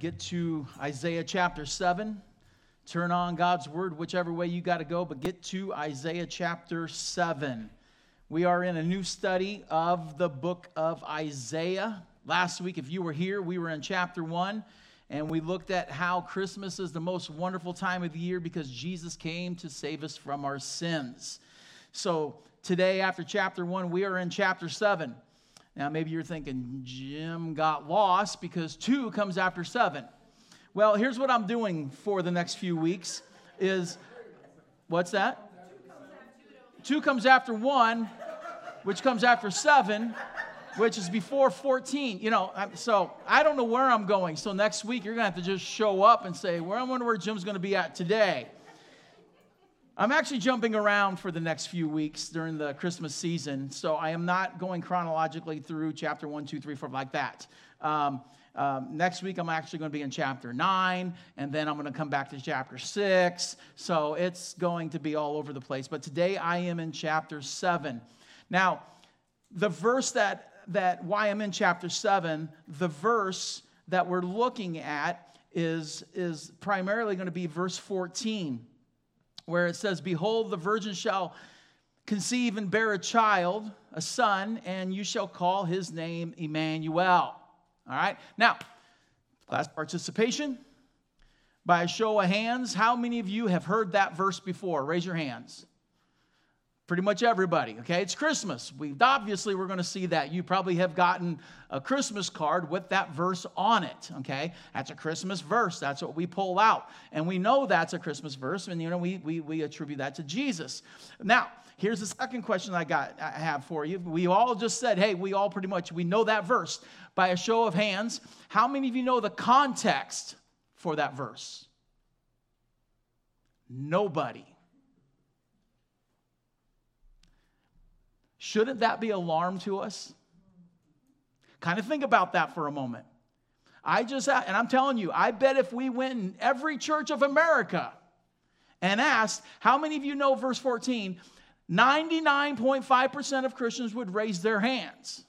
get to Isaiah chapter 7. Turn on God's word, whichever way you got to go, but get to Isaiah chapter 7. We are in a new study of the book of Isaiah. Last week, if you were here, we were in chapter 1, and we looked at how Christmas is the most wonderful time of the year because Jesus came to save us from our sins. So today, after chapter 1, we are in chapter 7. Now, maybe you're thinking, Jim got lost because two comes after seven. Well, here's what I'm doing for the next few weeks is, what's that? Two comes after one, which comes after seven, which is before 14. You know, so I don't know where I'm going. So next week, you're going to have to just show up and say, well, I wonder where Jim's going to be at today. I'm actually jumping around for the next few weeks during the Christmas season, so I am not going chronologically through chapter 1, 2, 3, 4, like that. Um, um, next week, I'm actually going to be in chapter 9, and then I'm going to come back to chapter 6. So it's going to be all over the place. But today, I am in chapter 7. Now, the verse that, that why I'm in chapter 7, the verse that we're looking at is, is primarily going to be verse 14 where it says, Behold, the virgin shall conceive and bear a child, a son, and you shall call his name Emmanuel. All right? Now, class participation. By a show of hands, how many of you have heard that verse before? Raise your hands pretty much everybody okay? It's christmas. We obviously we're going to see that. You probably have gotten a christmas card with that verse on it okay? That's a christmas verse. That's what we pull out. And we know that's a christmas verse and you know we we, we attribute that to jesus. Now here's the second question i got i have for you. We all just said hey we all pretty much we know that verse. By a show of hands how many of you know the context for that verse? Nobody Shouldn't that be alarm to us? Kind of think about that for a moment. I just, and I'm telling you, I bet if we went in every church of America and asked, how many of you know verse 14? 99.5% of Christians would raise their hands.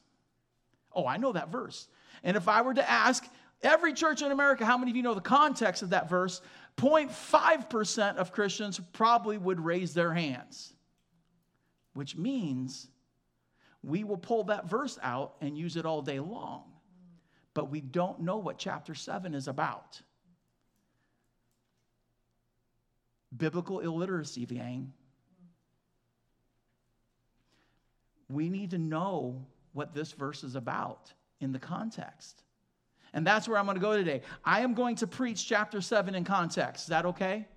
Oh, I know that verse. And if I were to ask every church in America, how many of you know the context of that verse? 0.5% of Christians probably would raise their hands, which means we will pull that verse out and use it all day long. But we don't know what chapter 7 is about. Biblical illiteracy, gang. We need to know what this verse is about in the context. And that's where I'm going to go today. I am going to preach chapter 7 in context. Is that okay?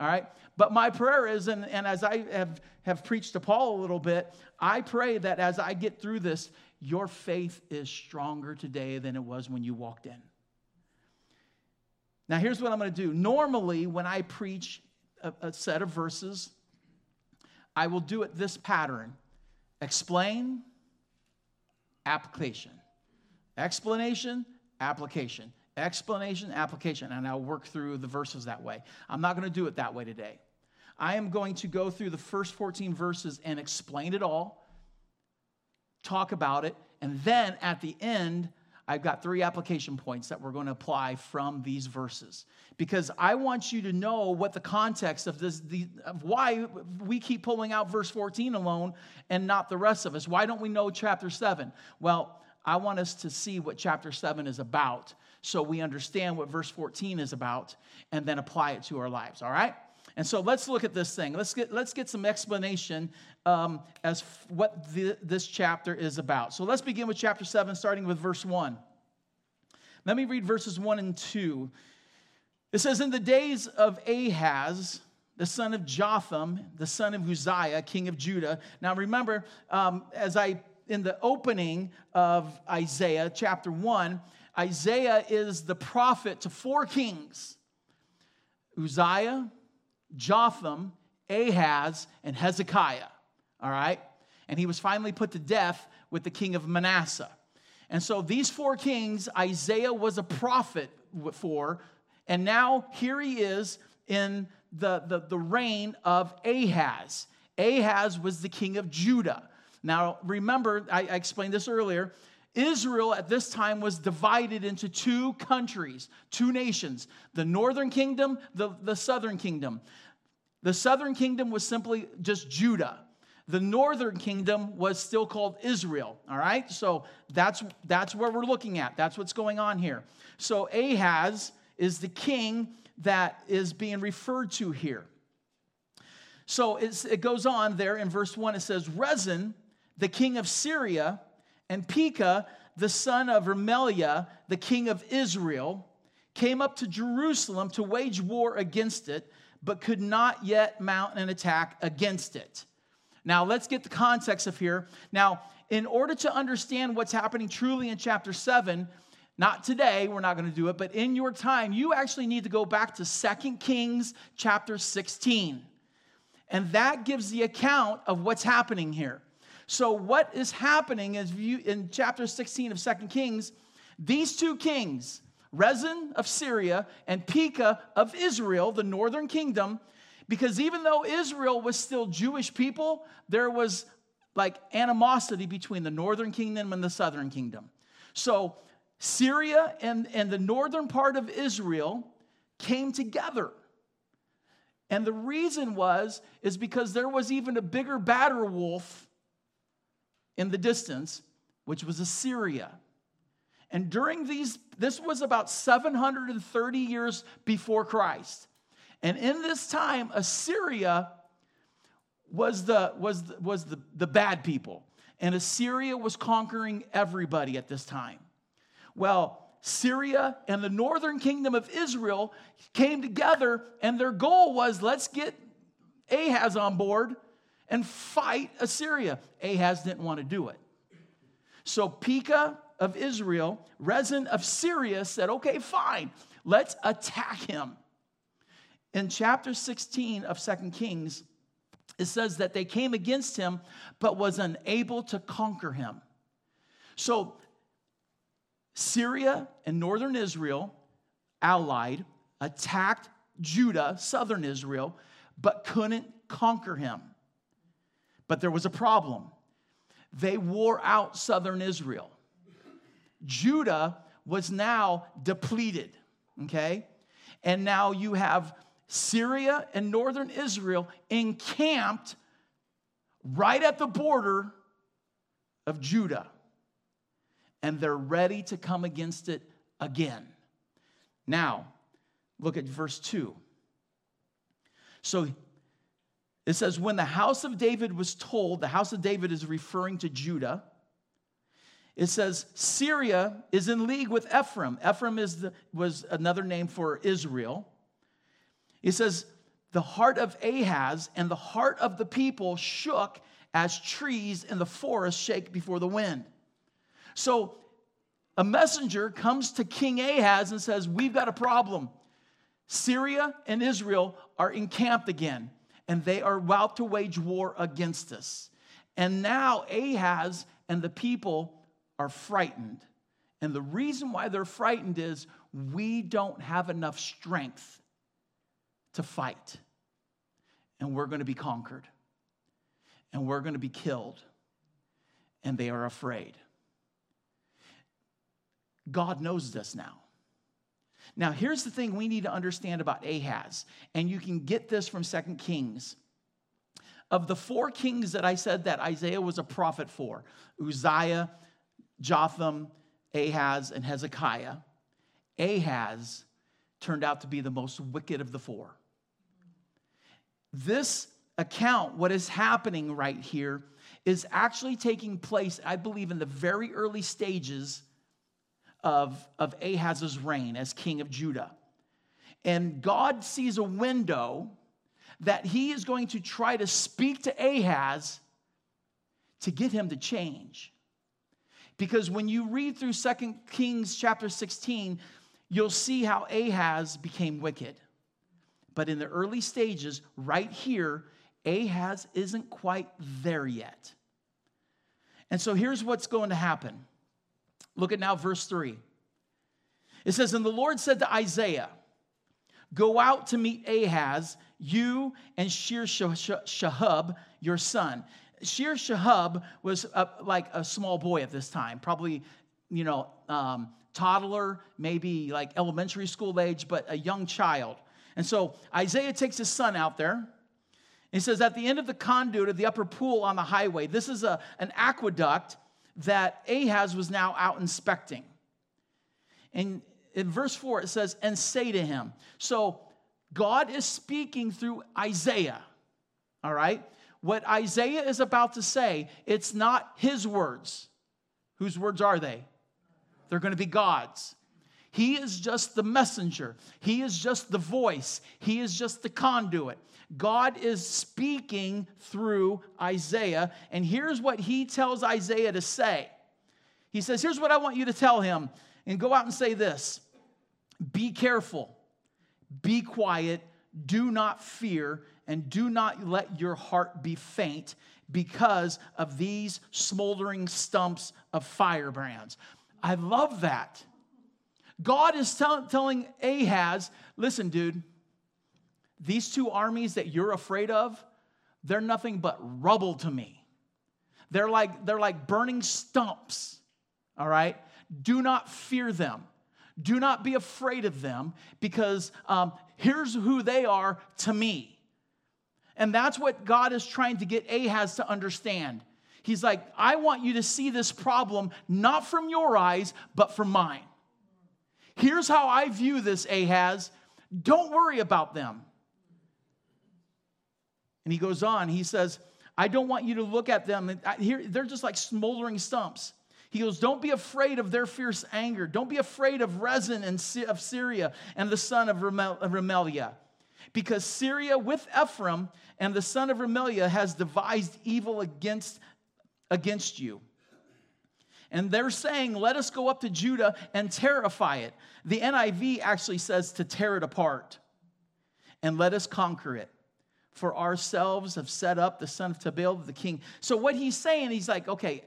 All right? But my prayer is, and, and as I have, have preached to Paul a little bit, I pray that as I get through this, your faith is stronger today than it was when you walked in. Now, here's what I'm going to do. Normally, when I preach a, a set of verses, I will do it this pattern explain, application. Explanation, application. Explanation, application, and I'll work through the verses that way. I'm not going to do it that way today. I am going to go through the first 14 verses and explain it all, talk about it, and then at the end, I've got three application points that we're going to apply from these verses because I want you to know what the context of this, the, of why we keep pulling out verse 14 alone and not the rest of us. Why don't we know chapter 7? Well, I want us to see what chapter 7 is about so we understand what verse 14 is about and then apply it to our lives, all right? And so let's look at this thing. Let's get, let's get some explanation um, as f- what the, this chapter is about. So let's begin with chapter 7, starting with verse 1. Let me read verses 1 and 2. It says, In the days of Ahaz, the son of Jotham, the son of Uzziah, king of Judah. Now remember, um, as I, in the opening of Isaiah chapter 1, Isaiah is the prophet to four kings Uzziah, Jotham, Ahaz, and Hezekiah. All right? And he was finally put to death with the king of Manasseh. And so these four kings, Isaiah was a prophet for, and now here he is in the, the, the reign of Ahaz. Ahaz was the king of Judah. Now, remember, I, I explained this earlier. Israel at this time was divided into two countries, two nations the northern kingdom, the, the southern kingdom. The southern kingdom was simply just Judah. The northern kingdom was still called Israel. All right? So that's, that's where we're looking at. That's what's going on here. So Ahaz is the king that is being referred to here. So it goes on there in verse 1. It says, Rezin, the king of Syria, and Pekah, the son of Remaliah, the king of Israel, came up to Jerusalem to wage war against it, but could not yet mount an attack against it. Now, let's get the context of here. Now, in order to understand what's happening truly in chapter 7, not today, we're not going to do it, but in your time, you actually need to go back to Second Kings chapter 16. And that gives the account of what's happening here. So, what is happening is you, in chapter 16 of Second Kings, these two kings, Rezin of Syria and Pekah of Israel, the northern kingdom, because even though Israel was still Jewish people, there was like animosity between the northern kingdom and the southern kingdom. So, Syria and, and the northern part of Israel came together. And the reason was is because there was even a bigger badder wolf in the distance, which was Assyria. And during these, this was about 730 years before Christ. And in this time, Assyria was the, was the, was the, the bad people. And Assyria was conquering everybody at this time. Well, Syria and the northern kingdom of Israel came together, and their goal was let's get Ahaz on board and fight Assyria. Ahaz didn't want to do it. So Pekah of Israel, Rezin of Syria said, okay, fine, let's attack him. In chapter 16 of Second Kings, it says that they came against him, but was unable to conquer him. So Syria and northern Israel, allied, attacked Judah, southern Israel, but couldn't conquer him. But there was a problem. They wore out southern Israel. Judah was now depleted, okay? And now you have Syria and northern Israel encamped right at the border of Judah. And they're ready to come against it again. Now, look at verse 2. So it says, when the house of David was told, the house of David is referring to Judah. It says, Syria is in league with Ephraim. Ephraim is the, was another name for Israel. It says, the heart of Ahaz and the heart of the people shook as trees in the forest shake before the wind. So a messenger comes to King Ahaz and says, We've got a problem. Syria and Israel are encamped again and they are about to wage war against us. And now Ahaz and the people are frightened. And the reason why they're frightened is we don't have enough strength to fight. And we're going to be conquered. And we're going to be killed. And they are afraid. God knows this now. Now, here's the thing we need to understand about Ahaz, and you can get this from Second Kings. Of the four kings that I said that Isaiah was a prophet for Uzziah, Jotham, Ahaz, and Hezekiah Ahaz turned out to be the most wicked of the four. This account, what is happening right here, is actually taking place, I believe, in the very early stages of, of Ahaz's reign as king of Judah. And God sees a window that he is going to try to speak to Ahaz to get him to change. Because when you read through Second Kings chapter 16, you'll see how Ahaz became wicked. But in the early stages, right here, Ahaz isn't quite there yet. And so here's what's going to happen Look at now verse 3. It says, And the Lord said to Isaiah, Go out to meet Ahaz, you and Shear-jashub, your son. Shear-jashub was a, like a small boy at this time, probably you know, um, toddler, maybe like elementary school age, but a young child. And so Isaiah takes his son out there. He says, At the end of the conduit of the upper pool on the highway, this is a, an aqueduct that Ahaz was now out inspecting. And in verse 4, it says, And say to him. So God is speaking through Isaiah, all right? What Isaiah is about to say, it's not his words. Whose words are they? They're going to be God's. He is just the messenger. He is just the voice. He is just the conduit. God is speaking through Isaiah, and here's what he tells Isaiah to say. He says, Here's what I want you to tell him, and go out and say this Be careful, be quiet, do not fear, and do not let your heart be faint because of these smoldering stumps of firebrands. I love that. God is tell, telling Ahaz, listen, dude, these two armies that you're afraid of, they're nothing but rubble to me. They're like, they're like burning stumps, all right? Do not fear them. Do not be afraid of them because um, here's who they are to me. And that's what God is trying to get Ahaz to understand. He's like, I want you to see this problem not from your eyes, but from mine. Here's how I view this, Ahaz. Don't worry about them. And he goes on, he says, I don't want you to look at them. They're just like smoldering stumps. He goes, Don't be afraid of their fierce anger. Don't be afraid of Rezin and of Syria and the son of Remaliah. Because Syria with Ephraim and the son of Remaliah has devised evil against, against you. And they're saying, let us go up to Judah and terrify it. The NIV actually says to tear it apart and let us conquer it. For ourselves have set up the son of Tabeel, the king. So, what he's saying, he's like, okay,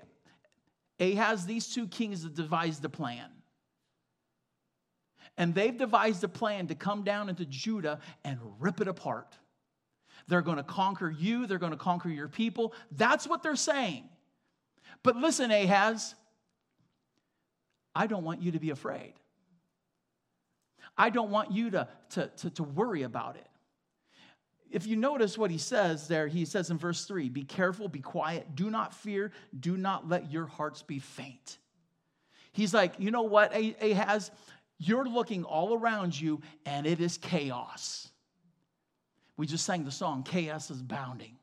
Ahaz, these two kings have devised a plan. And they've devised a plan to come down into Judah and rip it apart. They're going to conquer you, they're going to conquer your people. That's what they're saying. But listen, Ahaz, I don't want you to be afraid. I don't want you to, to, to, to worry about it. If you notice what he says there, he says in verse 3 Be careful, be quiet, do not fear, do not let your hearts be faint. He's like, You know what, Ahaz? You're looking all around you and it is chaos. We just sang the song, Chaos is Bounding.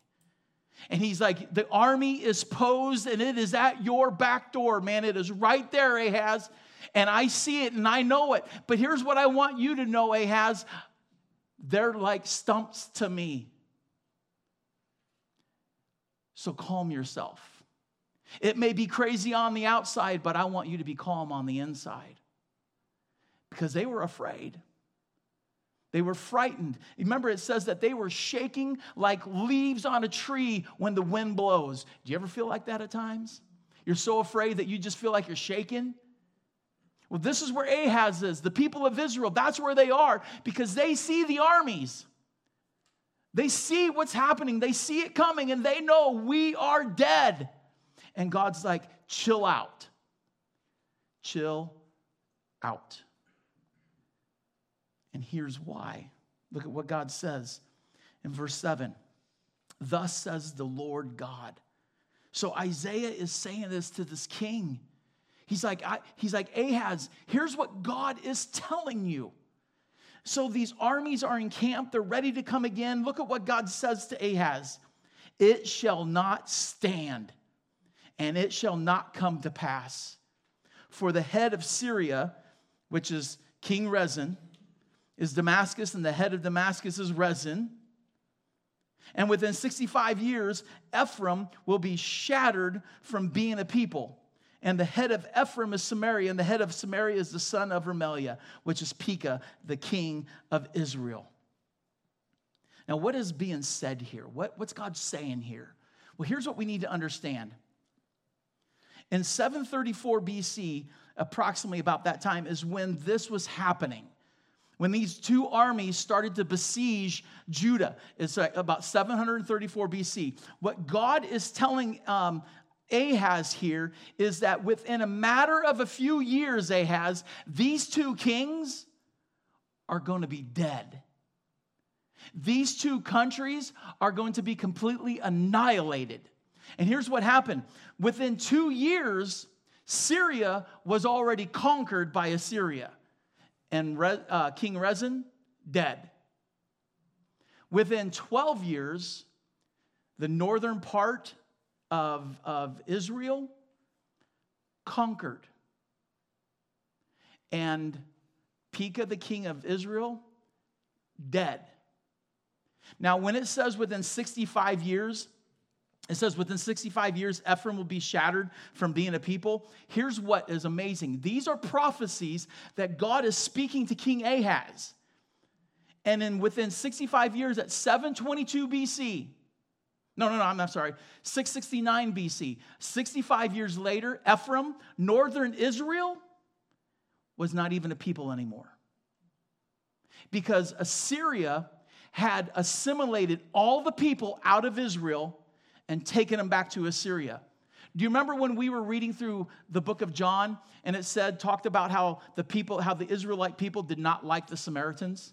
And he's like, the army is posed and it is at your back door, man. It is right there, Ahaz. And I see it and I know it. But here's what I want you to know, Ahaz they're like stumps to me. So calm yourself. It may be crazy on the outside, but I want you to be calm on the inside because they were afraid. They were frightened. Remember, it says that they were shaking like leaves on a tree when the wind blows. Do you ever feel like that at times? You're so afraid that you just feel like you're shaking? Well, this is where Ahaz is. The people of Israel, that's where they are because they see the armies. They see what's happening, they see it coming, and they know we are dead. And God's like, chill out. Chill out. And here's why. Look at what God says in verse 7 Thus says the Lord God. So Isaiah is saying this to this king. He's like, I, he's like, Ahaz, here's what God is telling you. So these armies are encamped, they're ready to come again. Look at what God says to Ahaz It shall not stand, and it shall not come to pass. For the head of Syria, which is King Rezin, is Damascus, and the head of Damascus is Rezin. And within 65 years, Ephraim will be shattered from being a people. And the head of Ephraim is Samaria, and the head of Samaria is the son of Remaliah, which is Pekah, the king of Israel. Now, what is being said here? What, what's God saying here? Well, here's what we need to understand. In 734 BC, approximately about that time, is when this was happening when these two armies started to besiege Judah. It's about 734 BC. What God is telling um, Ahaz here is that within a matter of a few years, Ahaz, these two kings are going to be dead. These two countries are going to be completely annihilated. And here's what happened within two years, Syria was already conquered by Assyria, and uh, King Rezin dead. Within 12 years, the northern part of, of Israel conquered. And Pekah, the king of Israel, dead. Now, when it says within 65 years, it says within 65 years, Ephraim will be shattered from being a people. Here's what is amazing these are prophecies that God is speaking to King Ahaz. And in within 65 years, at 722 BC, no, no, no, I'm, I'm sorry, 669 BC, 65 years later, Ephraim, northern Israel, was not even a people anymore. Because Assyria had assimilated all the people out of Israel and taken them back to Assyria. Do you remember when we were reading through the book of John and it said, talked about how the people, how the Israelite people did not like the Samaritans?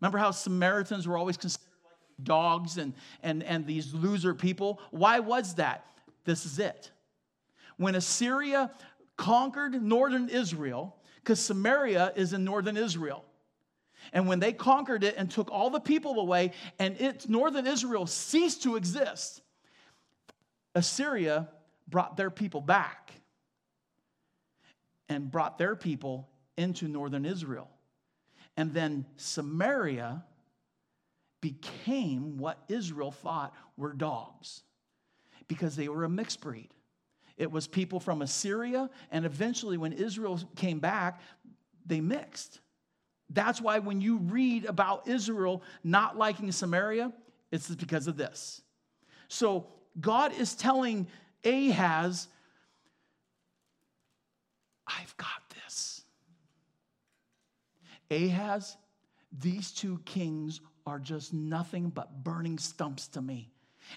Remember how Samaritans were always considered like dogs and, and, and these loser people? Why was that? This is it. When Assyria conquered northern Israel, because Samaria is in northern Israel. And when they conquered it and took all the people away, and it, northern Israel ceased to exist, Assyria brought their people back and brought their people into northern Israel. And then Samaria became what Israel thought were dogs because they were a mixed breed. It was people from Assyria, and eventually, when Israel came back, they mixed. That's why when you read about Israel not liking Samaria, it's because of this. So God is telling Ahaz, I've got this. Ahaz, these two kings are just nothing but burning stumps to me.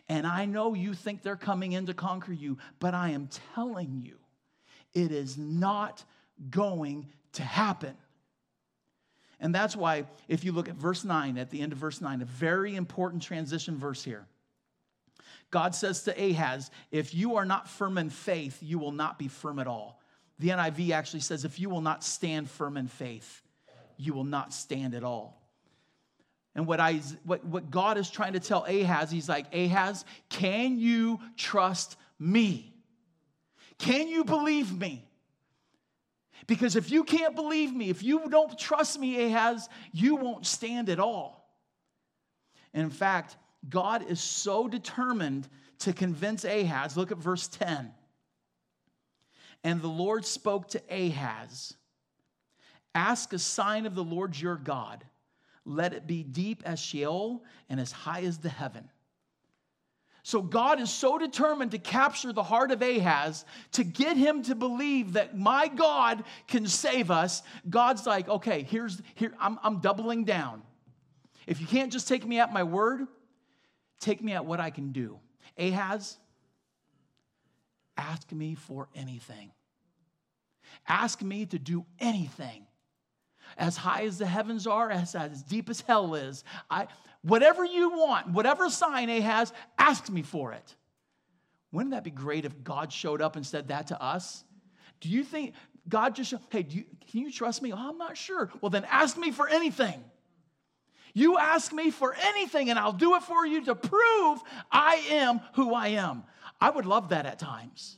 And I know you think they're coming in to conquer you, but I am telling you, it is not going to happen. And that's why, if you look at verse 9, at the end of verse 9, a very important transition verse here. God says to Ahaz, If you are not firm in faith, you will not be firm at all. The NIV actually says, If you will not stand firm in faith, you will not stand at all. And what, I, what, what God is trying to tell Ahaz, he's like, Ahaz, can you trust me? Can you believe me? Because if you can't believe me, if you don't trust me, Ahaz, you won't stand at all. And in fact, God is so determined to convince Ahaz. Look at verse 10. And the Lord spoke to Ahaz Ask a sign of the Lord your God let it be deep as Sheol and as high as the heaven. So God is so determined to capture the heart of Ahaz to get him to believe that my God can save us. God's like, okay, here's here, I'm, I'm doubling down. If you can't just take me at my word, take me at what I can do. Ahaz, ask me for anything. Ask me to do anything as high as the heavens are, as, as deep as hell is. I, whatever you want, whatever sign Ahaz, ask me for it. Wouldn't that be great if God showed up and said that to us? Do you think God just, hey, you, can you trust me? Oh, I'm not sure. Well, then ask me for anything. You ask me for anything, and I'll do it for you to prove I am who I am. I would love that at times.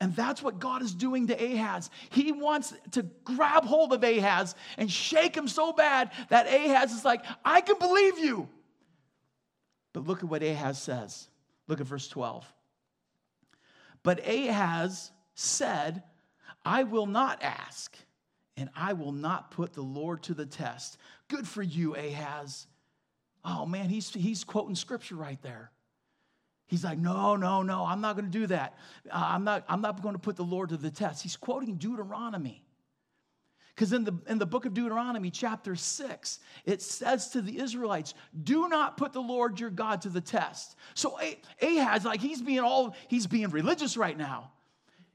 And that's what God is doing to Ahaz. He wants to grab hold of Ahaz and shake him so bad that Ahaz is like, I can believe you. But look at what Ahaz says. Look at verse 12. But Ahaz said, I will not ask, and I will not put the Lord to the test. Good for you, Ahaz. Oh man, he's, he's quoting scripture right there. He's like, no, no, no, I'm not going to do that. Uh, I'm, not, I'm not going to put the Lord to the test. He's quoting Deuteronomy. Because in the, in the book of Deuteronomy, chapter 6, it says to the Israelites, do not put the Lord your God to the test. So Ahaz, like he's being all, he's being religious right now.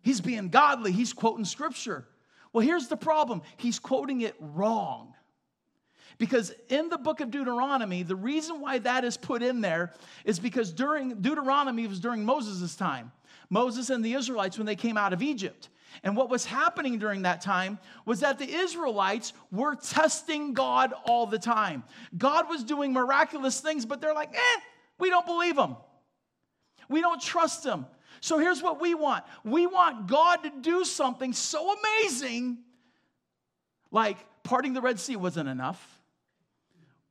He's being godly. He's quoting scripture. Well, here's the problem. He's quoting it wrong. Because in the book of Deuteronomy, the reason why that is put in there is because during Deuteronomy was during Moses' time. Moses and the Israelites when they came out of Egypt. And what was happening during that time was that the Israelites were testing God all the time. God was doing miraculous things, but they're like, eh, we don't believe him. We don't trust him. So here's what we want we want God to do something so amazing, like parting the Red Sea wasn't enough,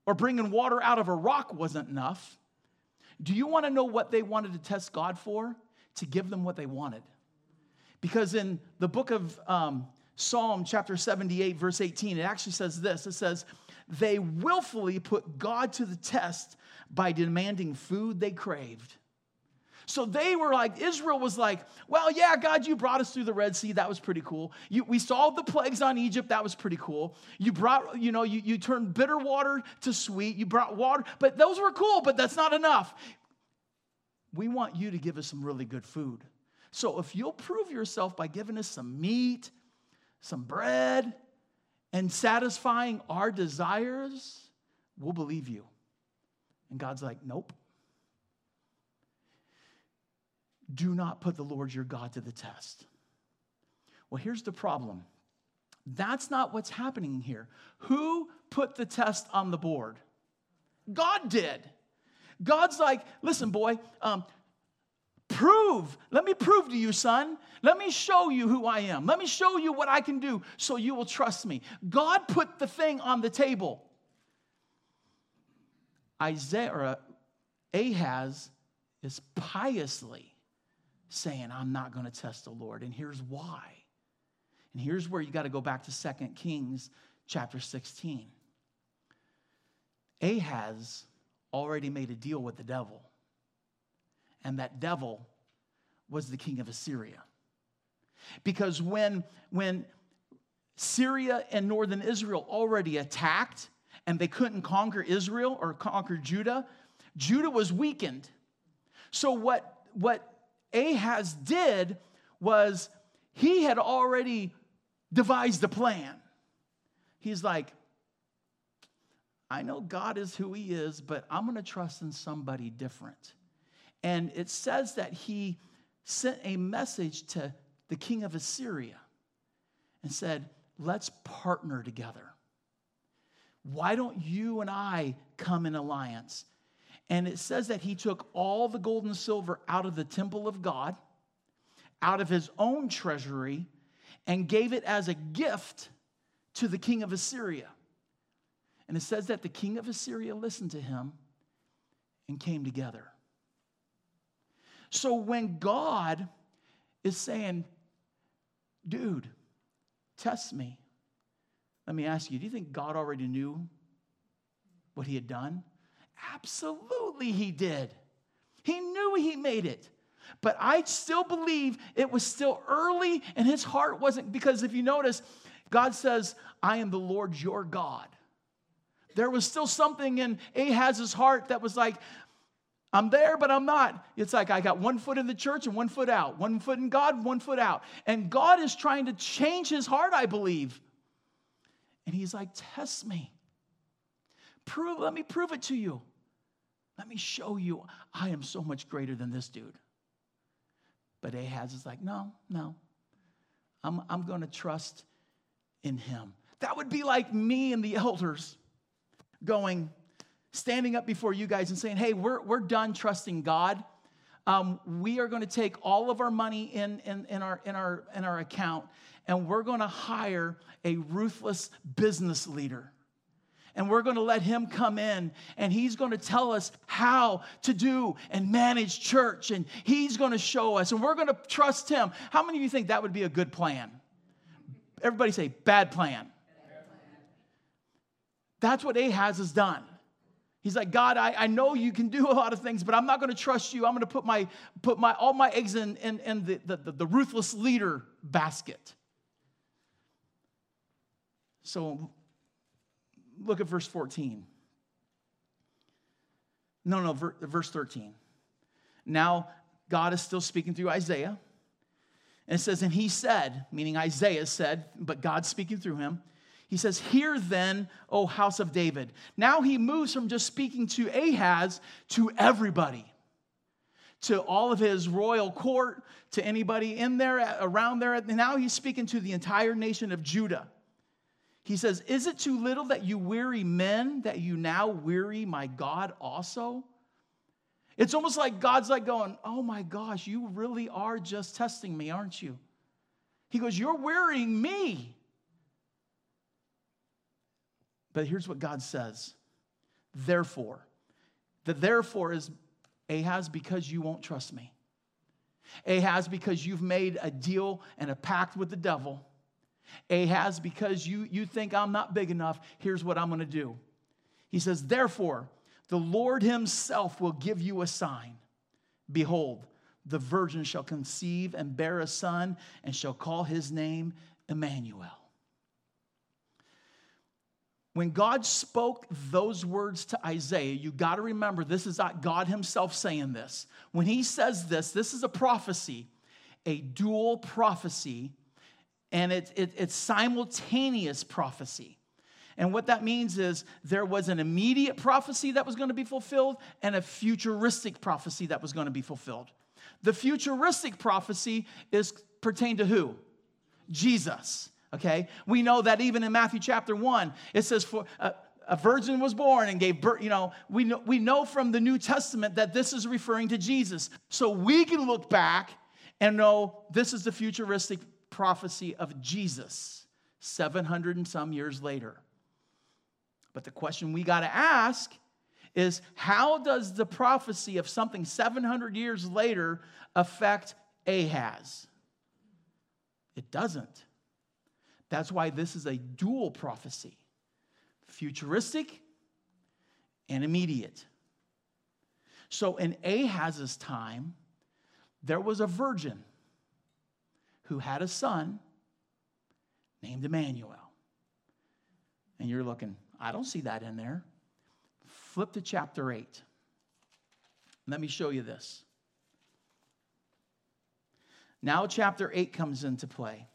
or bringing water out of a rock wasn't enough. Do you want to know what they wanted to test God for? To give them what they wanted. Because in the book of um, Psalm, chapter 78, verse 18, it actually says this it says, They willfully put God to the test by demanding food they craved. So they were like, Israel was like, well, yeah, God, you brought us through the Red Sea. That was pretty cool. You, we solved the plagues on Egypt. That was pretty cool. You brought, you know, you, you turned bitter water to sweet. You brought water, but those were cool, but that's not enough. We want you to give us some really good food. So if you'll prove yourself by giving us some meat, some bread, and satisfying our desires, we'll believe you. And God's like, nope. Do not put the Lord your God to the test. Well, here's the problem. That's not what's happening here. Who put the test on the board? God did. God's like, listen, boy, um, Prove. Let me prove to you, son. Let me show you who I am. Let me show you what I can do so you will trust me. God put the thing on the table. Isaiah or uh, Ahaz is piously saying, I'm not going to test the Lord. And here's why. And here's where you got to go back to Second Kings chapter 16. Ahaz already made a deal with the devil and that devil was the king of Assyria. Because when, when Syria and northern Israel already attacked and they couldn't conquer Israel or conquer Judah, Judah was weakened. So, what, what Ahaz did was he had already devised a plan. He's like, I know God is who he is, but I'm going to trust in somebody different. And it says that he sent a message to the king of Assyria and said, Let's partner together. Why don't you and I come in alliance? And it says that he took all the gold and silver out of the temple of God, out of his own treasury, and gave it as a gift to the king of Assyria. And it says that the king of Assyria listened to him and came together. So when God is saying, dude, test me, let me ask you, do you think God already knew what he had done? Absolutely, he did. He knew he made it. But I still believe it was still early and his heart wasn't, because if you notice, God says, I am the Lord your God. There was still something in Ahaz's heart that was like, I'm there, but I'm not. It's like I got one foot in the church and one foot out, one foot in God, one foot out. And God is trying to change his heart, I believe. And he's like, Test me. Prove, let me prove it to you. Let me show you I am so much greater than this dude. But Ahaz is like, No, no. I'm, I'm going to trust in him. That would be like me and the elders going, standing up before you guys and saying, hey, we're, we're done trusting God. Um, we are going to take all of our money in, in, in, our, in, our, in our account and we're going to hire a ruthless business leader. And we're going to let him come in and he's going to tell us how to do and manage church. And he's going to show us and we're going to trust him. How many of you think that would be a good plan? Everybody say, bad plan. That's what Ahaz has done. He's like, God, I, I know you can do a lot of things, but I'm not going to trust you. I'm going to put my put my all my eggs in, in, in the, the, the ruthless leader basket. So look at verse 14. No, no, verse 13. Now, God is still speaking through Isaiah. And it says, And he said, meaning Isaiah said, but God speaking through him, he says, Hear then, O house of David. Now he moves from just speaking to Ahaz to everybody, to all of his royal court, to anybody in there, around there. Now he's speaking to the entire nation of Judah. He says, Is it too little that you weary men, that you now weary my God also? It's almost like God's like going, Oh my gosh, you really are just testing me, aren't you? He goes, You're wearying me. But here's what God says Therefore, the therefore is Ahaz, because you won't trust me. Ahaz, because you've made a deal and a pact with the devil. Ahaz, because you, you think I'm not big enough, here's what I'm going to do. He says, Therefore, the Lord himself will give you a sign. Behold, the virgin shall conceive and bear a son, and shall call his name Emmanuel. When God spoke those words to Isaiah, you got to remember this is God Himself saying this. When He says this, this is a prophecy, a dual prophecy, and it, it, it's simultaneous prophecy. And what that means is there was an immediate prophecy that was going to be fulfilled and a futuristic prophecy that was going to be fulfilled. The futuristic prophecy is pertained to who? Jesus. Okay? We know that even in Matthew chapter 1, it says, for uh, a virgin was born and gave birth. You know, we know, we know from the New Testament that this is referring to Jesus. So we can look back and know this is the futuristic prophecy of Jesus 700 and some years later. But the question we got to ask is how does the prophecy of something 700 years later affect Ahaz? It doesn't. That's why this is a dual prophecy futuristic and immediate. So in Ahaz's time, there was a virgin who had a son named Emmanuel. And you're looking, I don't see that in there. Flip to chapter 8. Let me show you this. Now, chapter 8 comes into play.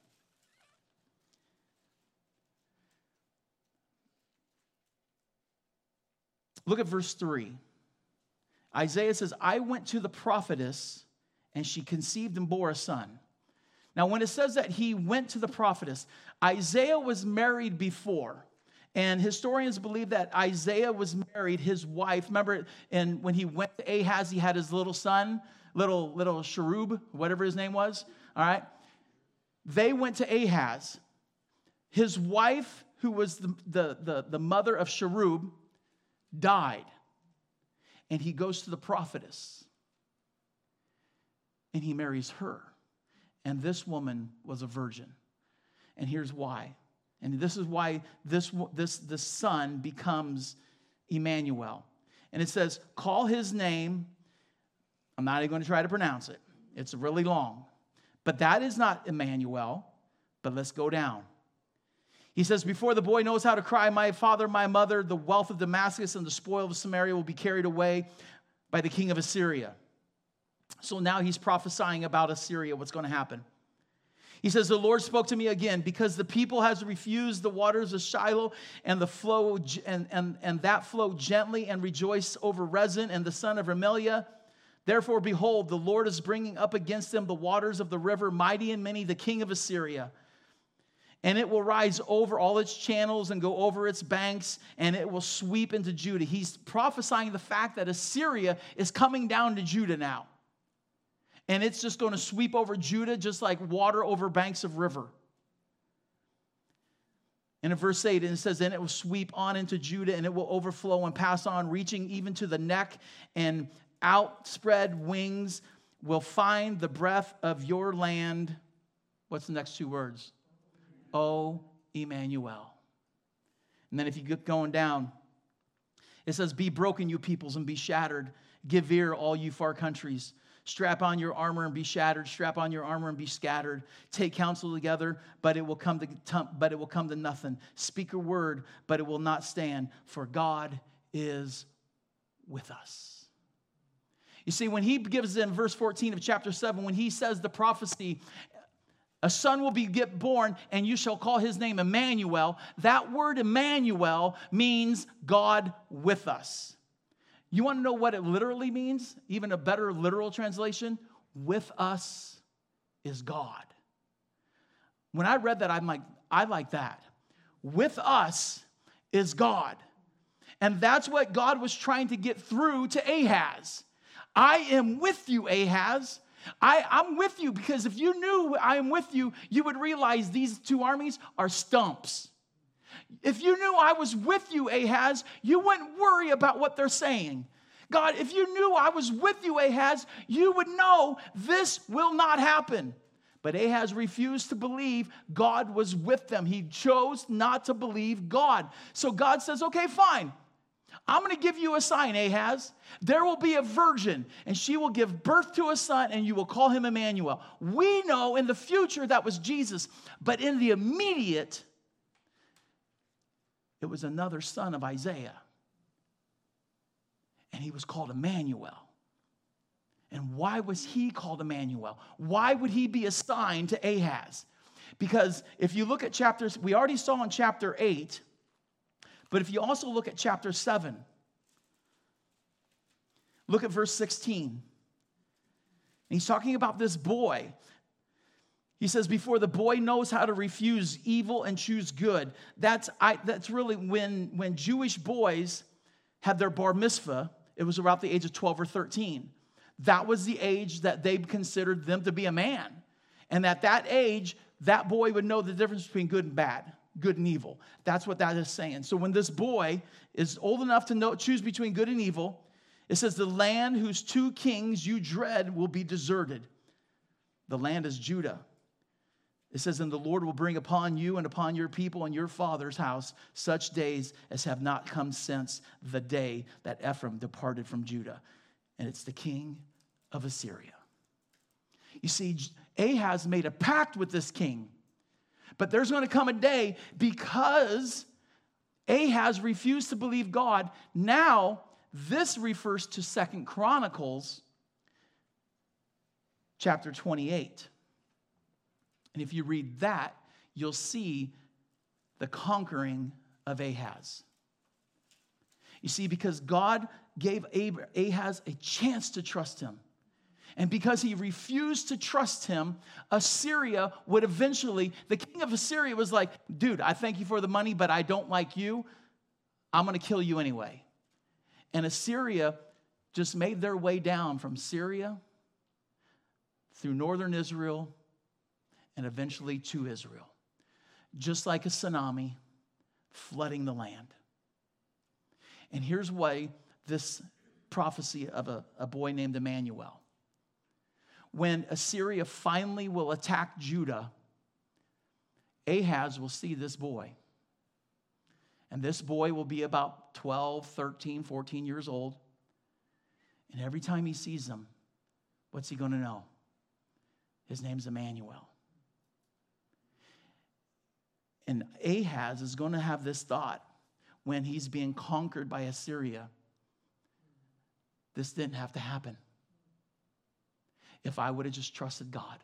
Look at verse 3. Isaiah says, I went to the prophetess, and she conceived and bore a son. Now, when it says that he went to the prophetess, Isaiah was married before. And historians believe that Isaiah was married, his wife. Remember, and when he went to Ahaz, he had his little son, little little Sharub, whatever his name was. All right, they went to Ahaz. His wife, who was the, the, the, the mother of Sharub, died. And he goes to the prophetess and he marries her. And this woman was a virgin. And here's why and this is why this, this, this son becomes Emmanuel. And it says, call his name. I'm not even going to try to pronounce it, it's really long. But that is not Emmanuel. But let's go down. He says, Before the boy knows how to cry, my father, my mother, the wealth of Damascus and the spoil of Samaria will be carried away by the king of Assyria. So now he's prophesying about Assyria, what's going to happen. He says, The Lord spoke to me again, because the people has refused the waters of Shiloh and the flow and, and, and that flow gently and rejoice over Rezin and the son of Remaliah. Therefore, behold, the Lord is bringing up against them the waters of the river, mighty and many, the king of Assyria. And it will rise over all its channels and go over its banks, and it will sweep into Judah. He's prophesying the fact that Assyria is coming down to Judah now and it's just going to sweep over Judah just like water over banks of river. And in verse 8, it says, Then it will sweep on into Judah, and it will overflow and pass on, reaching even to the neck, and outspread wings will find the breath of your land. What's the next two words? O Emmanuel. And then if you get going down, it says, Be broken, you peoples, and be shattered. Give ear, all you far countries. Strap on your armor and be shattered. Strap on your armor and be scattered. Take counsel together, but it will come to but it will come to nothing. Speak a word, but it will not stand, for God is with us. You see, when he gives in verse 14 of chapter 7, when he says the prophecy, a son will be get born, and you shall call his name Emmanuel. That word Emmanuel means God with us. You want to know what it literally means? Even a better literal translation? With us is God. When I read that, I'm like, I like that. With us is God. And that's what God was trying to get through to Ahaz. I am with you, Ahaz. I, I'm with you because if you knew I am with you, you would realize these two armies are stumps. If you knew I was with you, Ahaz, you wouldn't worry about what they're saying. God, if you knew I was with you, Ahaz, you would know this will not happen. But Ahaz refused to believe God was with them. He chose not to believe God. So God says, okay, fine. I'm going to give you a sign, Ahaz. There will be a virgin, and she will give birth to a son, and you will call him Emmanuel. We know in the future that was Jesus, but in the immediate, it was another son of Isaiah. And he was called Emmanuel. And why was he called Emmanuel? Why would he be assigned to Ahaz? Because if you look at chapters, we already saw in chapter 8, but if you also look at chapter 7, look at verse 16. And He's talking about this boy he says, before the boy knows how to refuse evil and choose good. That's, I, that's really when, when Jewish boys had their bar mitzvah, it was around the age of 12 or 13. That was the age that they considered them to be a man. And at that age, that boy would know the difference between good and bad, good and evil. That's what that is saying. So when this boy is old enough to know, choose between good and evil, it says, The land whose two kings you dread will be deserted. The land is Judah it says, And the Lord will bring upon you and upon your people and your father's house such days as have not come since the day that Ephraim departed from Judah. And it's the king of Assyria. You see, Ahaz made a pact with this king. But there's going to come a day because Ahaz refused to believe God. Now, this refers to Second Chronicles chapter 28. And if you read that, you'll see the conquering of Ahaz. You see, because God gave Ahaz a chance to trust him. And because he refused to trust him, Assyria would eventually, the king of Assyria was like, dude, I thank you for the money, but I don't like you. I'm going to kill you anyway. And Assyria just made their way down from Syria through northern Israel and eventually to Israel, just like a tsunami flooding the land. And here's why this prophecy of a, a boy named Emmanuel. When Assyria finally will attack Judah, Ahaz will see this boy. And this boy will be about 12, 13, 14 years old. And every time he sees him, what's he going to know? His name's Emmanuel. And Ahaz is going to have this thought when he's being conquered by Assyria. This didn't have to happen. If I would have just trusted God,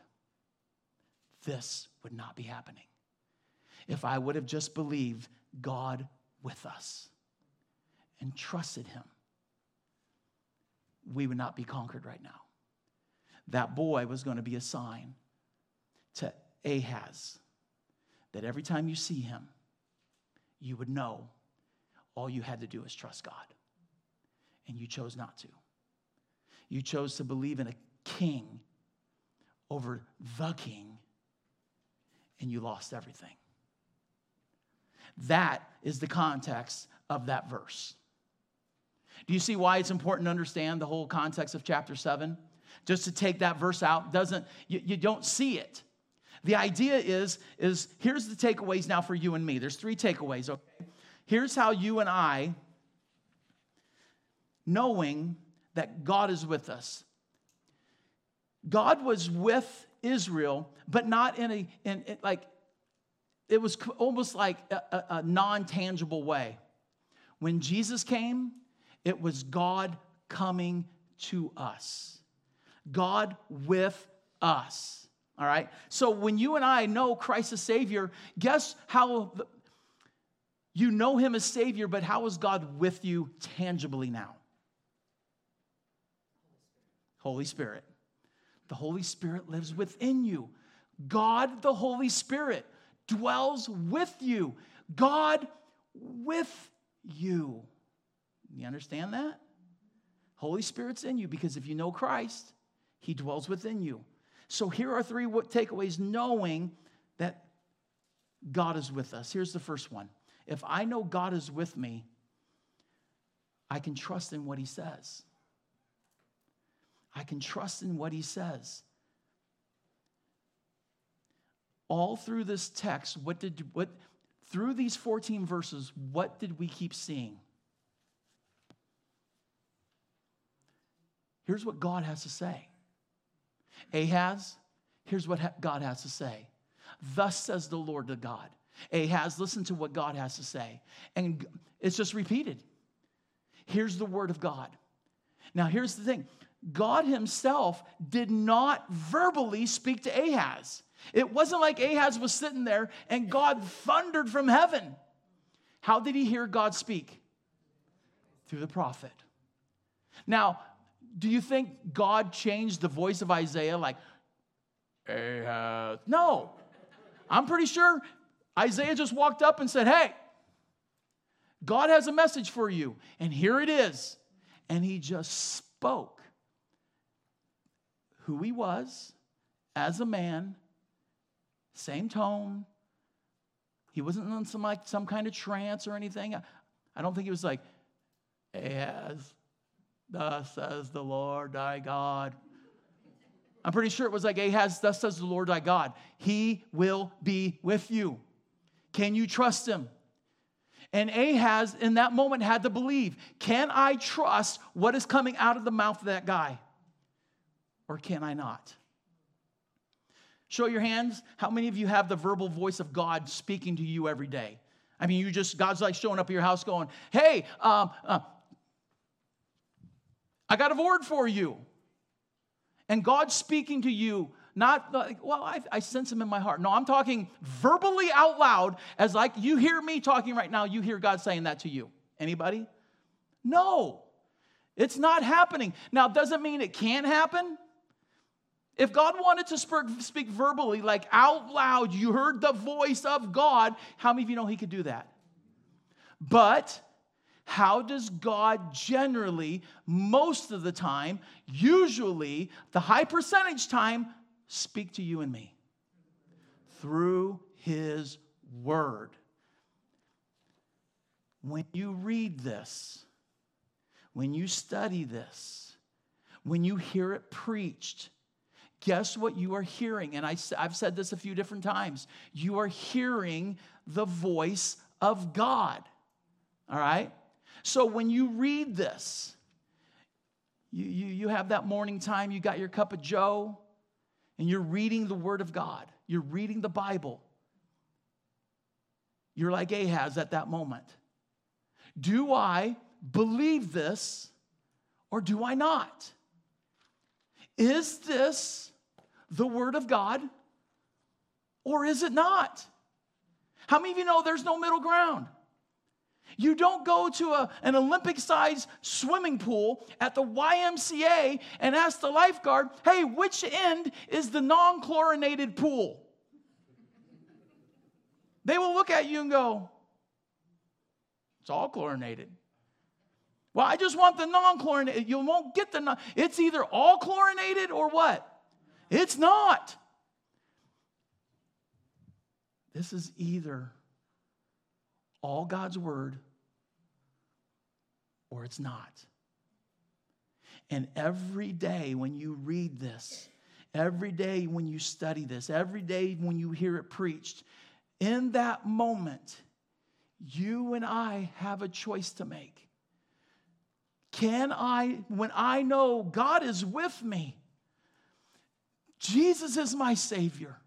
this would not be happening. If I would have just believed God with us and trusted Him, we would not be conquered right now. That boy was going to be a sign to Ahaz that every time you see him, you would know all you had to do is trust God. And you chose not to. You chose to believe in a king over the king, and you lost everything. That is the context of that verse. Do you see why it's important to understand the whole context of chapter 7? Just to take that verse out doesn't, you, you don't see it. The idea is, is here's the takeaways now for you and me. There's three takeaways, okay? Here's how you and I, knowing that God is with us, God was with Israel, but not in a, in, like, it was almost like a, a, a non tangible way. When Jesus came, it was God coming to us, God with us. All right? So when you and I know Christ as Savior, guess how you know Him as Savior, but how is God with you tangibly now? Holy Spirit. The Holy Spirit lives within you. God, the Holy Spirit, dwells with you. God with you. You understand that? Holy Spirit's in you because if you know Christ, He dwells within you. So here are three takeaways knowing that God is with us. Here's the first one if I know God is with me, I can trust in what He says. I can trust in what He says. All through this text, what did what through these 14 verses, what did we keep seeing? Here's what God has to say. Ahaz, here's what God has to say. Thus says the Lord to God. Ahaz, listen to what God has to say. And it's just repeated. Here's the word of God. Now, here's the thing God himself did not verbally speak to Ahaz. It wasn't like Ahaz was sitting there and God thundered from heaven. How did he hear God speak? Through the prophet. Now, do you think God changed the voice of Isaiah like, Ahaz? No. I'm pretty sure Isaiah just walked up and said, Hey, God has a message for you, and here it is. And he just spoke who he was as a man, same tone. He wasn't in some like some kind of trance or anything. I don't think he was like, as thus says the Lord thy God. I'm pretty sure it was like Ahaz, thus says the Lord thy God. He will be with you. Can you trust him? And Ahaz, in that moment, had to believe can I trust what is coming out of the mouth of that guy? Or can I not? Show your hands. How many of you have the verbal voice of God speaking to you every day? I mean, you just, God's like showing up at your house going, hey, um, uh, I got a word for you. And God's speaking to you not like, well, I, I sense him in my heart. No, I'm talking verbally out loud as like you hear me talking right now, you hear God saying that to you. Anybody? No, it's not happening. Now, doesn't mean it can't happen. If God wanted to speak verbally, like out loud, you heard the voice of God, how many of you know He could do that? But how does God generally, most of the time, usually the high percentage time, speak to you and me through his word. When you read this, when you study this, when you hear it preached, guess what you are hearing? And I, have said this a few different times. You are hearing the voice of God. All right? So when you read this, you, you, you have that morning time, you got your cup of Joe, and you're reading the Word of God, you're reading the Bible, you're like Ahaz at that moment. Do I believe this or do I not? Is this the Word of God or is it not? How many of you know there's no middle ground? You don't go to a, an Olympic sized swimming pool at the YMCA and ask the lifeguard, hey, which end is the non chlorinated pool? They will look at you and go, it's all chlorinated. Well, I just want the non chlorinated. You won't get the non. It's either all chlorinated or what? It's not. This is either all God's word or it's not. And every day when you read this, every day when you study this, every day when you hear it preached, in that moment, you and I have a choice to make. Can I, when I know God is with me, Jesus is my Savior.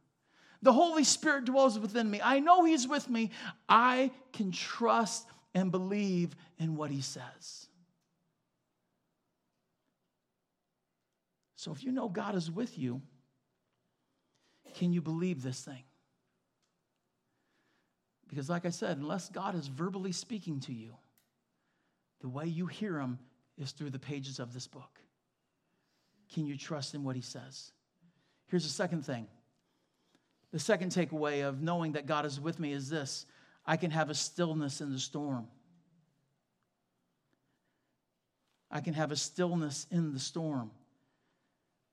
The Holy Spirit dwells within me. I know He's with me. I can trust and believe in what He says. So if you know God is with you, can you believe this thing? Because, like I said, unless God is verbally speaking to you, the way you hear Him is through the pages of this book. Can you trust in what He says? Here's the second thing. The second takeaway of knowing that God is with me is this I can have a stillness in the storm. I can have a stillness in the storm.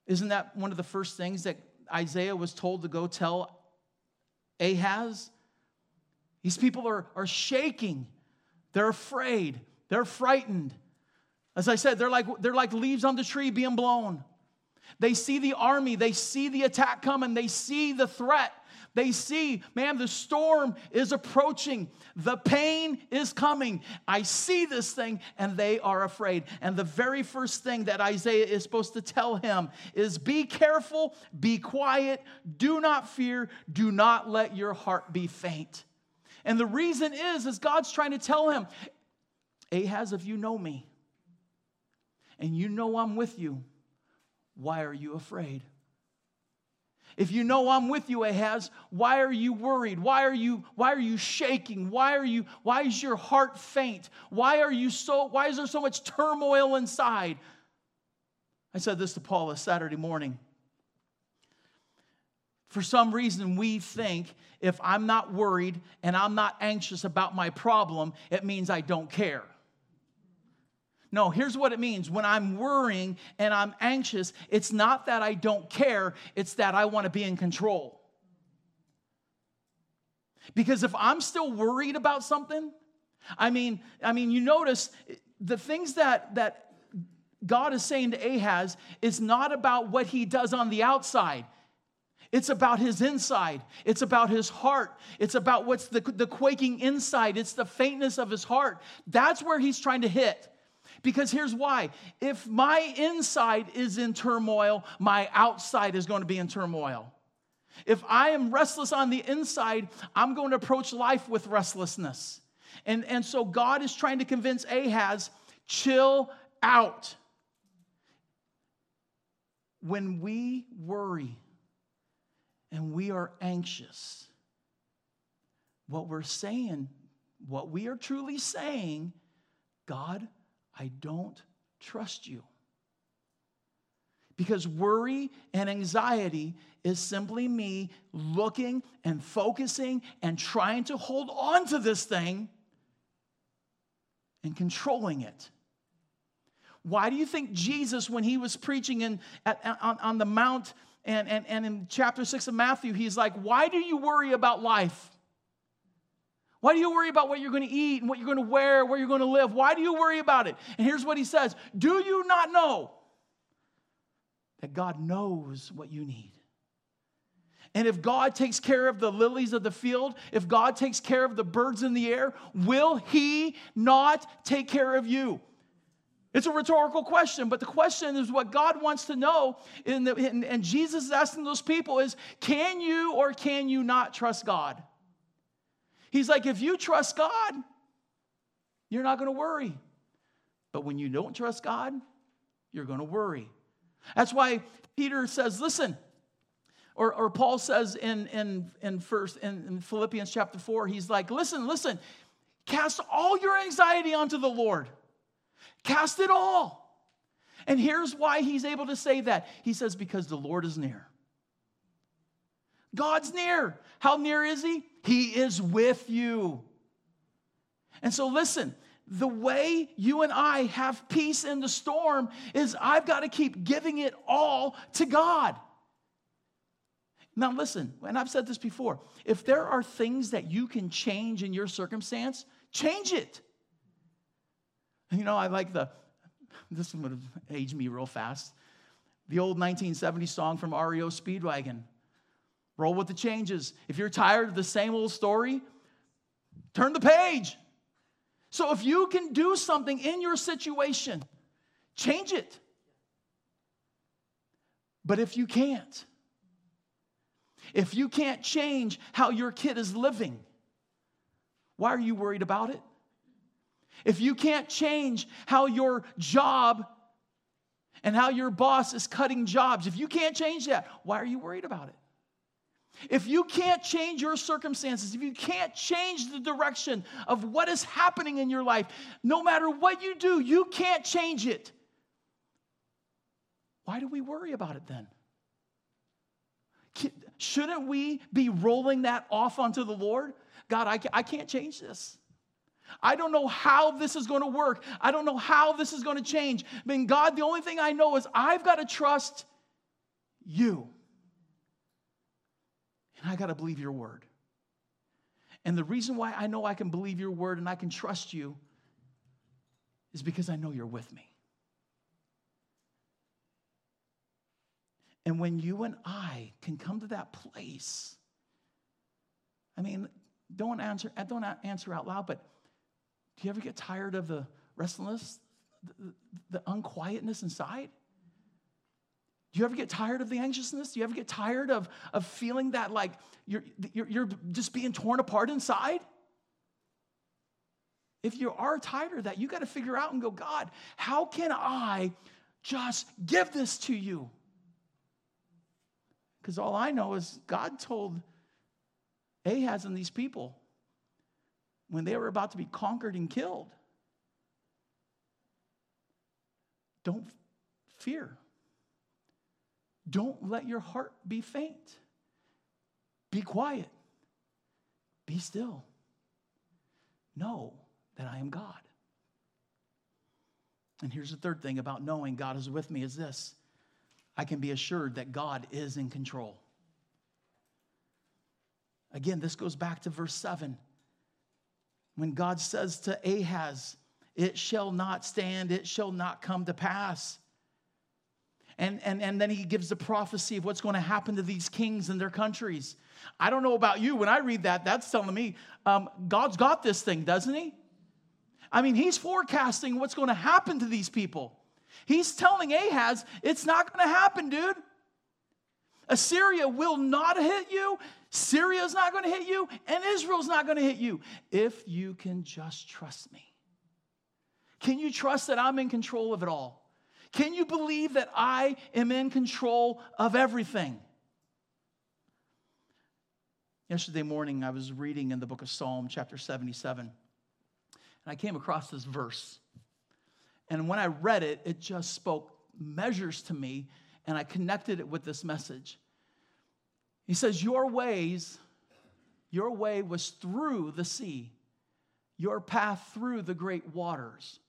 Isn't that one of the first things that Isaiah was told to go tell Ahaz? These people are, are shaking, they're afraid, they're frightened. As I said, they're like, they're like leaves on the tree being blown. They see the army, they see the attack coming, they see the threat. They see, man, the storm is approaching. The pain is coming. I see this thing, and they are afraid. And the very first thing that Isaiah is supposed to tell him is be careful, be quiet, do not fear, do not let your heart be faint. And the reason is, is God's trying to tell him, Ahaz, if you know me, and you know I'm with you, why are you afraid? If you know I'm with you, Ahaz, why are you worried? Why are you why are you shaking? Why are you why is your heart faint? Why are you so why is there so much turmoil inside? I said this to Paula Saturday morning. For some reason, we think if I'm not worried and I'm not anxious about my problem, it means I don't care. No, here's what it means. When I'm worrying and I'm anxious, it's not that I don't care, it's that I want to be in control. Because if I'm still worried about something, I mean, I mean, you notice the things that that God is saying to Ahaz is not about what he does on the outside. It's about his inside. It's about his heart. It's about what's the, the quaking inside. It's the faintness of his heart. That's where he's trying to hit. Because here's why if my inside is in turmoil, my outside is going to be in turmoil. If I am restless on the inside, I'm going to approach life with restlessness. And, and so God is trying to convince Ahaz, chill out. When we worry and we are anxious, what we're saying, what we are truly saying, God, I don't trust you. Because worry and anxiety is simply me looking and focusing and trying to hold on to this thing and controlling it. Why do you think Jesus, when he was preaching in, at, on, on the Mount and, and, and in chapter 6 of Matthew, he's like, Why do you worry about life? Why do you worry about what you're going to eat and what you're going to wear, where you're going to live? Why do you worry about it? And here's what he says Do you not know that God knows what you need? And if God takes care of the lilies of the field, if God takes care of the birds in the air, will He not take care of you? It's a rhetorical question, but the question is what God wants to know. The, and, and Jesus is asking those people is can you or can you not trust God? He's like, if you trust God, you're not going to worry. But when you don't trust God, you're going to worry. That's why Peter says, listen, or, or Paul says in, in, in, first, in, in Philippians chapter 4, he's like, listen, listen, cast all your anxiety onto the Lord. Cast it all. And here's why he's able to say that. He says, because the Lord is near. God's near. How near is He? He is with you. And so, listen, the way you and I have peace in the storm is I've got to keep giving it all to God. Now, listen, and I've said this before if there are things that you can change in your circumstance, change it. You know, I like the, this one would have aged me real fast. The old 1970 song from REO Speedwagon. Roll with the changes. If you're tired of the same old story, turn the page. So if you can do something in your situation, change it. But if you can't, if you can't change how your kid is living, why are you worried about it? If you can't change how your job and how your boss is cutting jobs, if you can't change that, why are you worried about it? If you can't change your circumstances, if you can't change the direction of what is happening in your life, no matter what you do, you can't change it. Why do we worry about it then? Shouldn't we be rolling that off onto the Lord? God, I can't change this. I don't know how this is going to work. I don't know how this is going to change. I mean, God, the only thing I know is I've got to trust you. And I got to believe your word. And the reason why I know I can believe your word and I can trust you is because I know you're with me. And when you and I can come to that place, I mean, don't answer, eh, don't answer out loud, but do you ever get tired of the restlessness, the, the unquietness inside? You ever get tired of the anxiousness? Do you ever get tired of, of feeling that like you're, you're, you're just being torn apart inside? If you are tired of that, you got to figure out and go, God, how can I just give this to you? Because all I know is God told Ahaz and these people when they were about to be conquered and killed, don't fear. Don't let your heart be faint. Be quiet. Be still. Know that I am God. And here's the third thing about knowing God is with me is this I can be assured that God is in control. Again, this goes back to verse 7. When God says to Ahaz, It shall not stand, it shall not come to pass. And, and, and then he gives the prophecy of what's going to happen to these kings and their countries. I don't know about you. When I read that, that's telling me um, God's got this thing, doesn't he? I mean, he's forecasting what's going to happen to these people. He's telling Ahaz, it's not going to happen, dude. Assyria will not hit you. Syria is not going to hit you. And Israel's not going to hit you if you can just trust me. Can you trust that I'm in control of it all? Can you believe that I am in control of everything? Yesterday morning, I was reading in the book of Psalm, chapter 77, and I came across this verse. And when I read it, it just spoke measures to me, and I connected it with this message. He says, Your ways, your way was through the sea, your path through the great waters.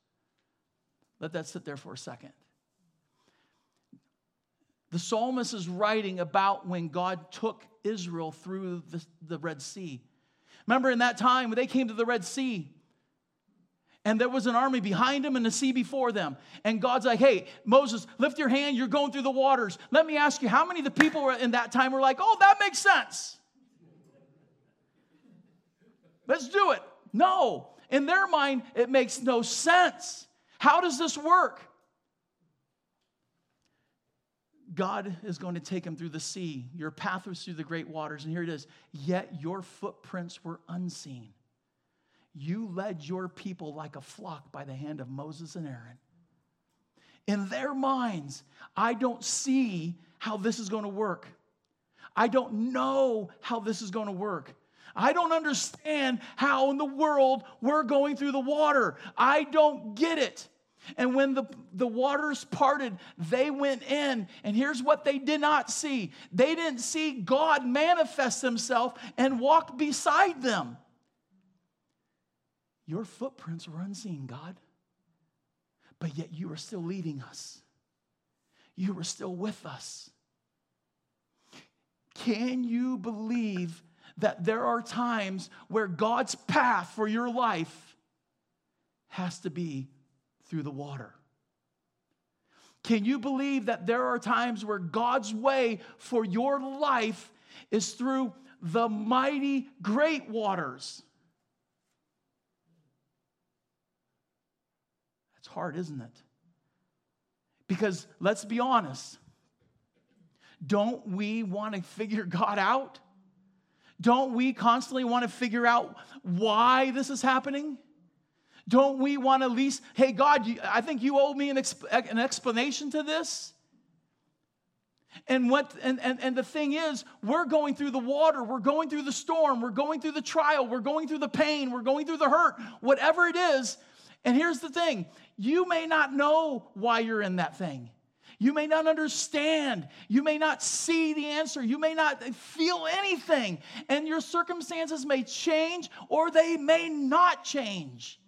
Let that sit there for a second. The psalmist is writing about when God took Israel through the, the Red Sea. Remember in that time when they came to the Red Sea, and there was an army behind them and the sea before them. And God's like, hey, Moses, lift your hand. You're going through the waters. Let me ask you, how many of the people in that time were like, oh, that makes sense? Let's do it. No. In their mind, it makes no sense. How does this work? God is going to take him through the sea. Your path was through the great waters. And here it is. Yet your footprints were unseen. You led your people like a flock by the hand of Moses and Aaron. In their minds, I don't see how this is going to work. I don't know how this is going to work. I don't understand how in the world we're going through the water. I don't get it. And when the, the waters parted, they went in. And here's what they did not see they didn't see God manifest himself and walk beside them. Your footprints were unseen, God, but yet you are still leading us. You are still with us. Can you believe that there are times where God's path for your life has to be through the water? Can you believe that there are times where God's way for your life is through the mighty great waters? That's hard, isn't it? Because let's be honest, Don't we want to figure God out? Don't we constantly want to figure out why this is happening? Don't we want to at least, hey, God, I think you owe me an, exp- an explanation to this? And what and, and, and the thing is, we're going through the water, we're going through the storm, we're going through the trial, we're going through the pain, we're going through the hurt, whatever it is. And here's the thing you may not know why you're in that thing. You may not understand. You may not see the answer. You may not feel anything. And your circumstances may change or they may not change.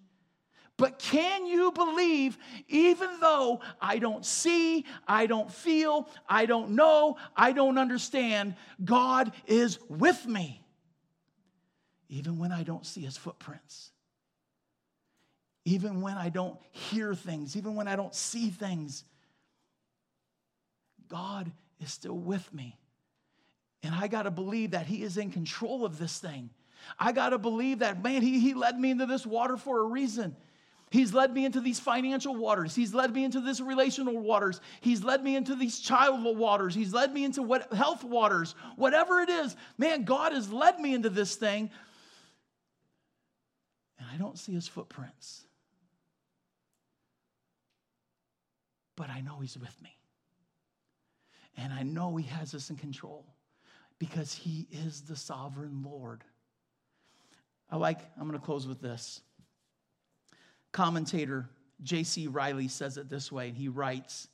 But can you believe, even though I don't see, I don't feel, I don't know, I don't understand, God is with me? Even when I don't see his footprints, even when I don't hear things, even when I don't see things, God is still with me. And I got to believe that He is in control of this thing. I got to believe that, man, he, he led me into this water for a reason. He's led me into these financial waters. He's led me into this relational waters. He's led me into these child waters. He's led me into what health waters. Whatever it is, man, God has led me into this thing. And I don't see his footprints. But I know he's with me. And I know he has us in control because he is the sovereign Lord. I like, I'm going to close with this. Commentator J.C. Ryle says it this way. He writes,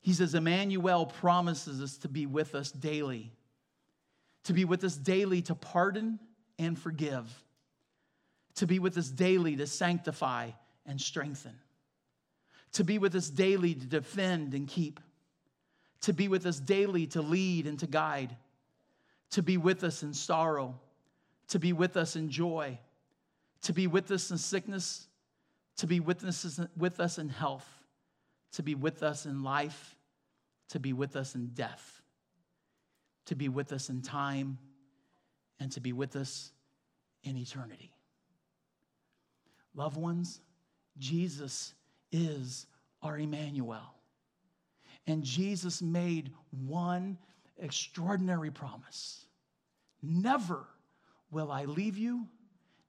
he says, Emmanuel promises us to be with us daily, to be with us daily to pardon and forgive, to be with us daily to sanctify and strengthen, to be with us daily to defend and keep, to be with us daily to lead and to guide, to be with us in sorrow, to be with us in joy to be with us in sickness, to be witnesses with us in health, to be with us in life, to be with us in death, to be with us in time, and to be with us in eternity. Loved ones, Jesus is our Emmanuel. And Jesus made one extraordinary promise Never will I leave you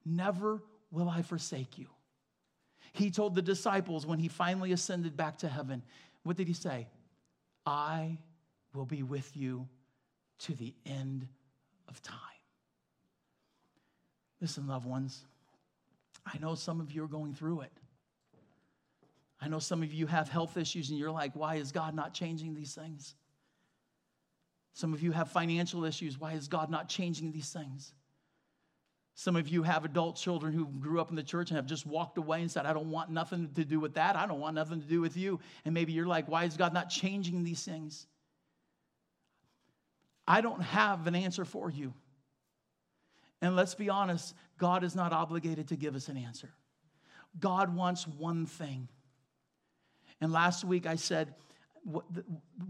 Never will I forsake you. He told the disciples when he finally ascended back to heaven, what did he say? I will be with you to the end of time. Listen, loved ones, I know some of you are going through it. I know some of you have health issues and you're like, why is God not changing these things? Some of you have financial issues. Why is God not changing these things? Some of you have adult children who grew up in the church and have just walked away and said, I don't want nothing to do with that. I don't want nothing to do with you. And maybe you're like, why is God not changing these things? I don't have an answer for you. And let's be honest, God is not obligated to give us an answer. God wants one thing. And last week I said,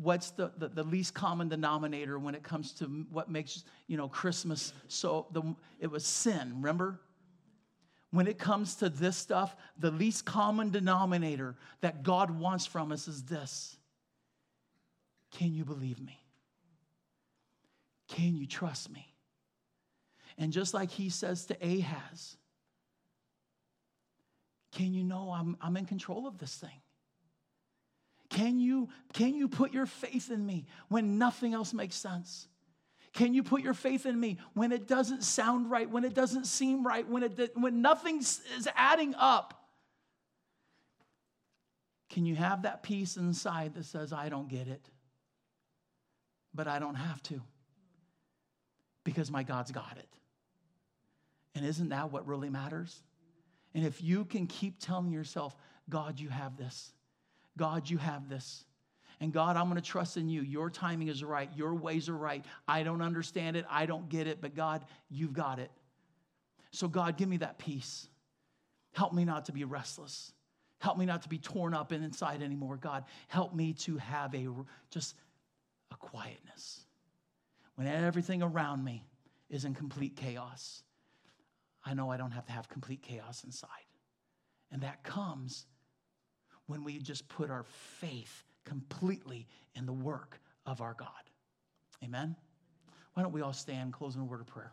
what's the, the, the, least common denominator when it comes to what makes you know christmas so the, it was sin remember? When it comes to this stuff the least common denominator that god wants from us is this. Can you believe me? Can you trust me? And just like he says to ahaz can you know i'm, I'm in control of this thing can you, can you put your faith in me when nothing else makes sense? Can you put your faith in me when it doesn't sound right, when it doesn't seem right, when, it, when nothing is adding up? Can you have that peace inside that says, I don't get it, but I don't have to because my God's got it? And isn't that what really matters? And if you can keep telling yourself, God, you have this. God, you have this. And God, I'm going to trust in you. Your timing is right. Your ways are right. I don't understand it. I don't get it. But God, you've got it. So, God, give me that peace. Help me not to be restless. Help me not to be torn up inside anymore. God, help me to have a just a quietness when everything around me is in complete chaos. I know I don't have to have complete chaos inside. And that comes when we just put our faith completely in the work of our God. Amen? Why don't we all stand, close in a word of prayer?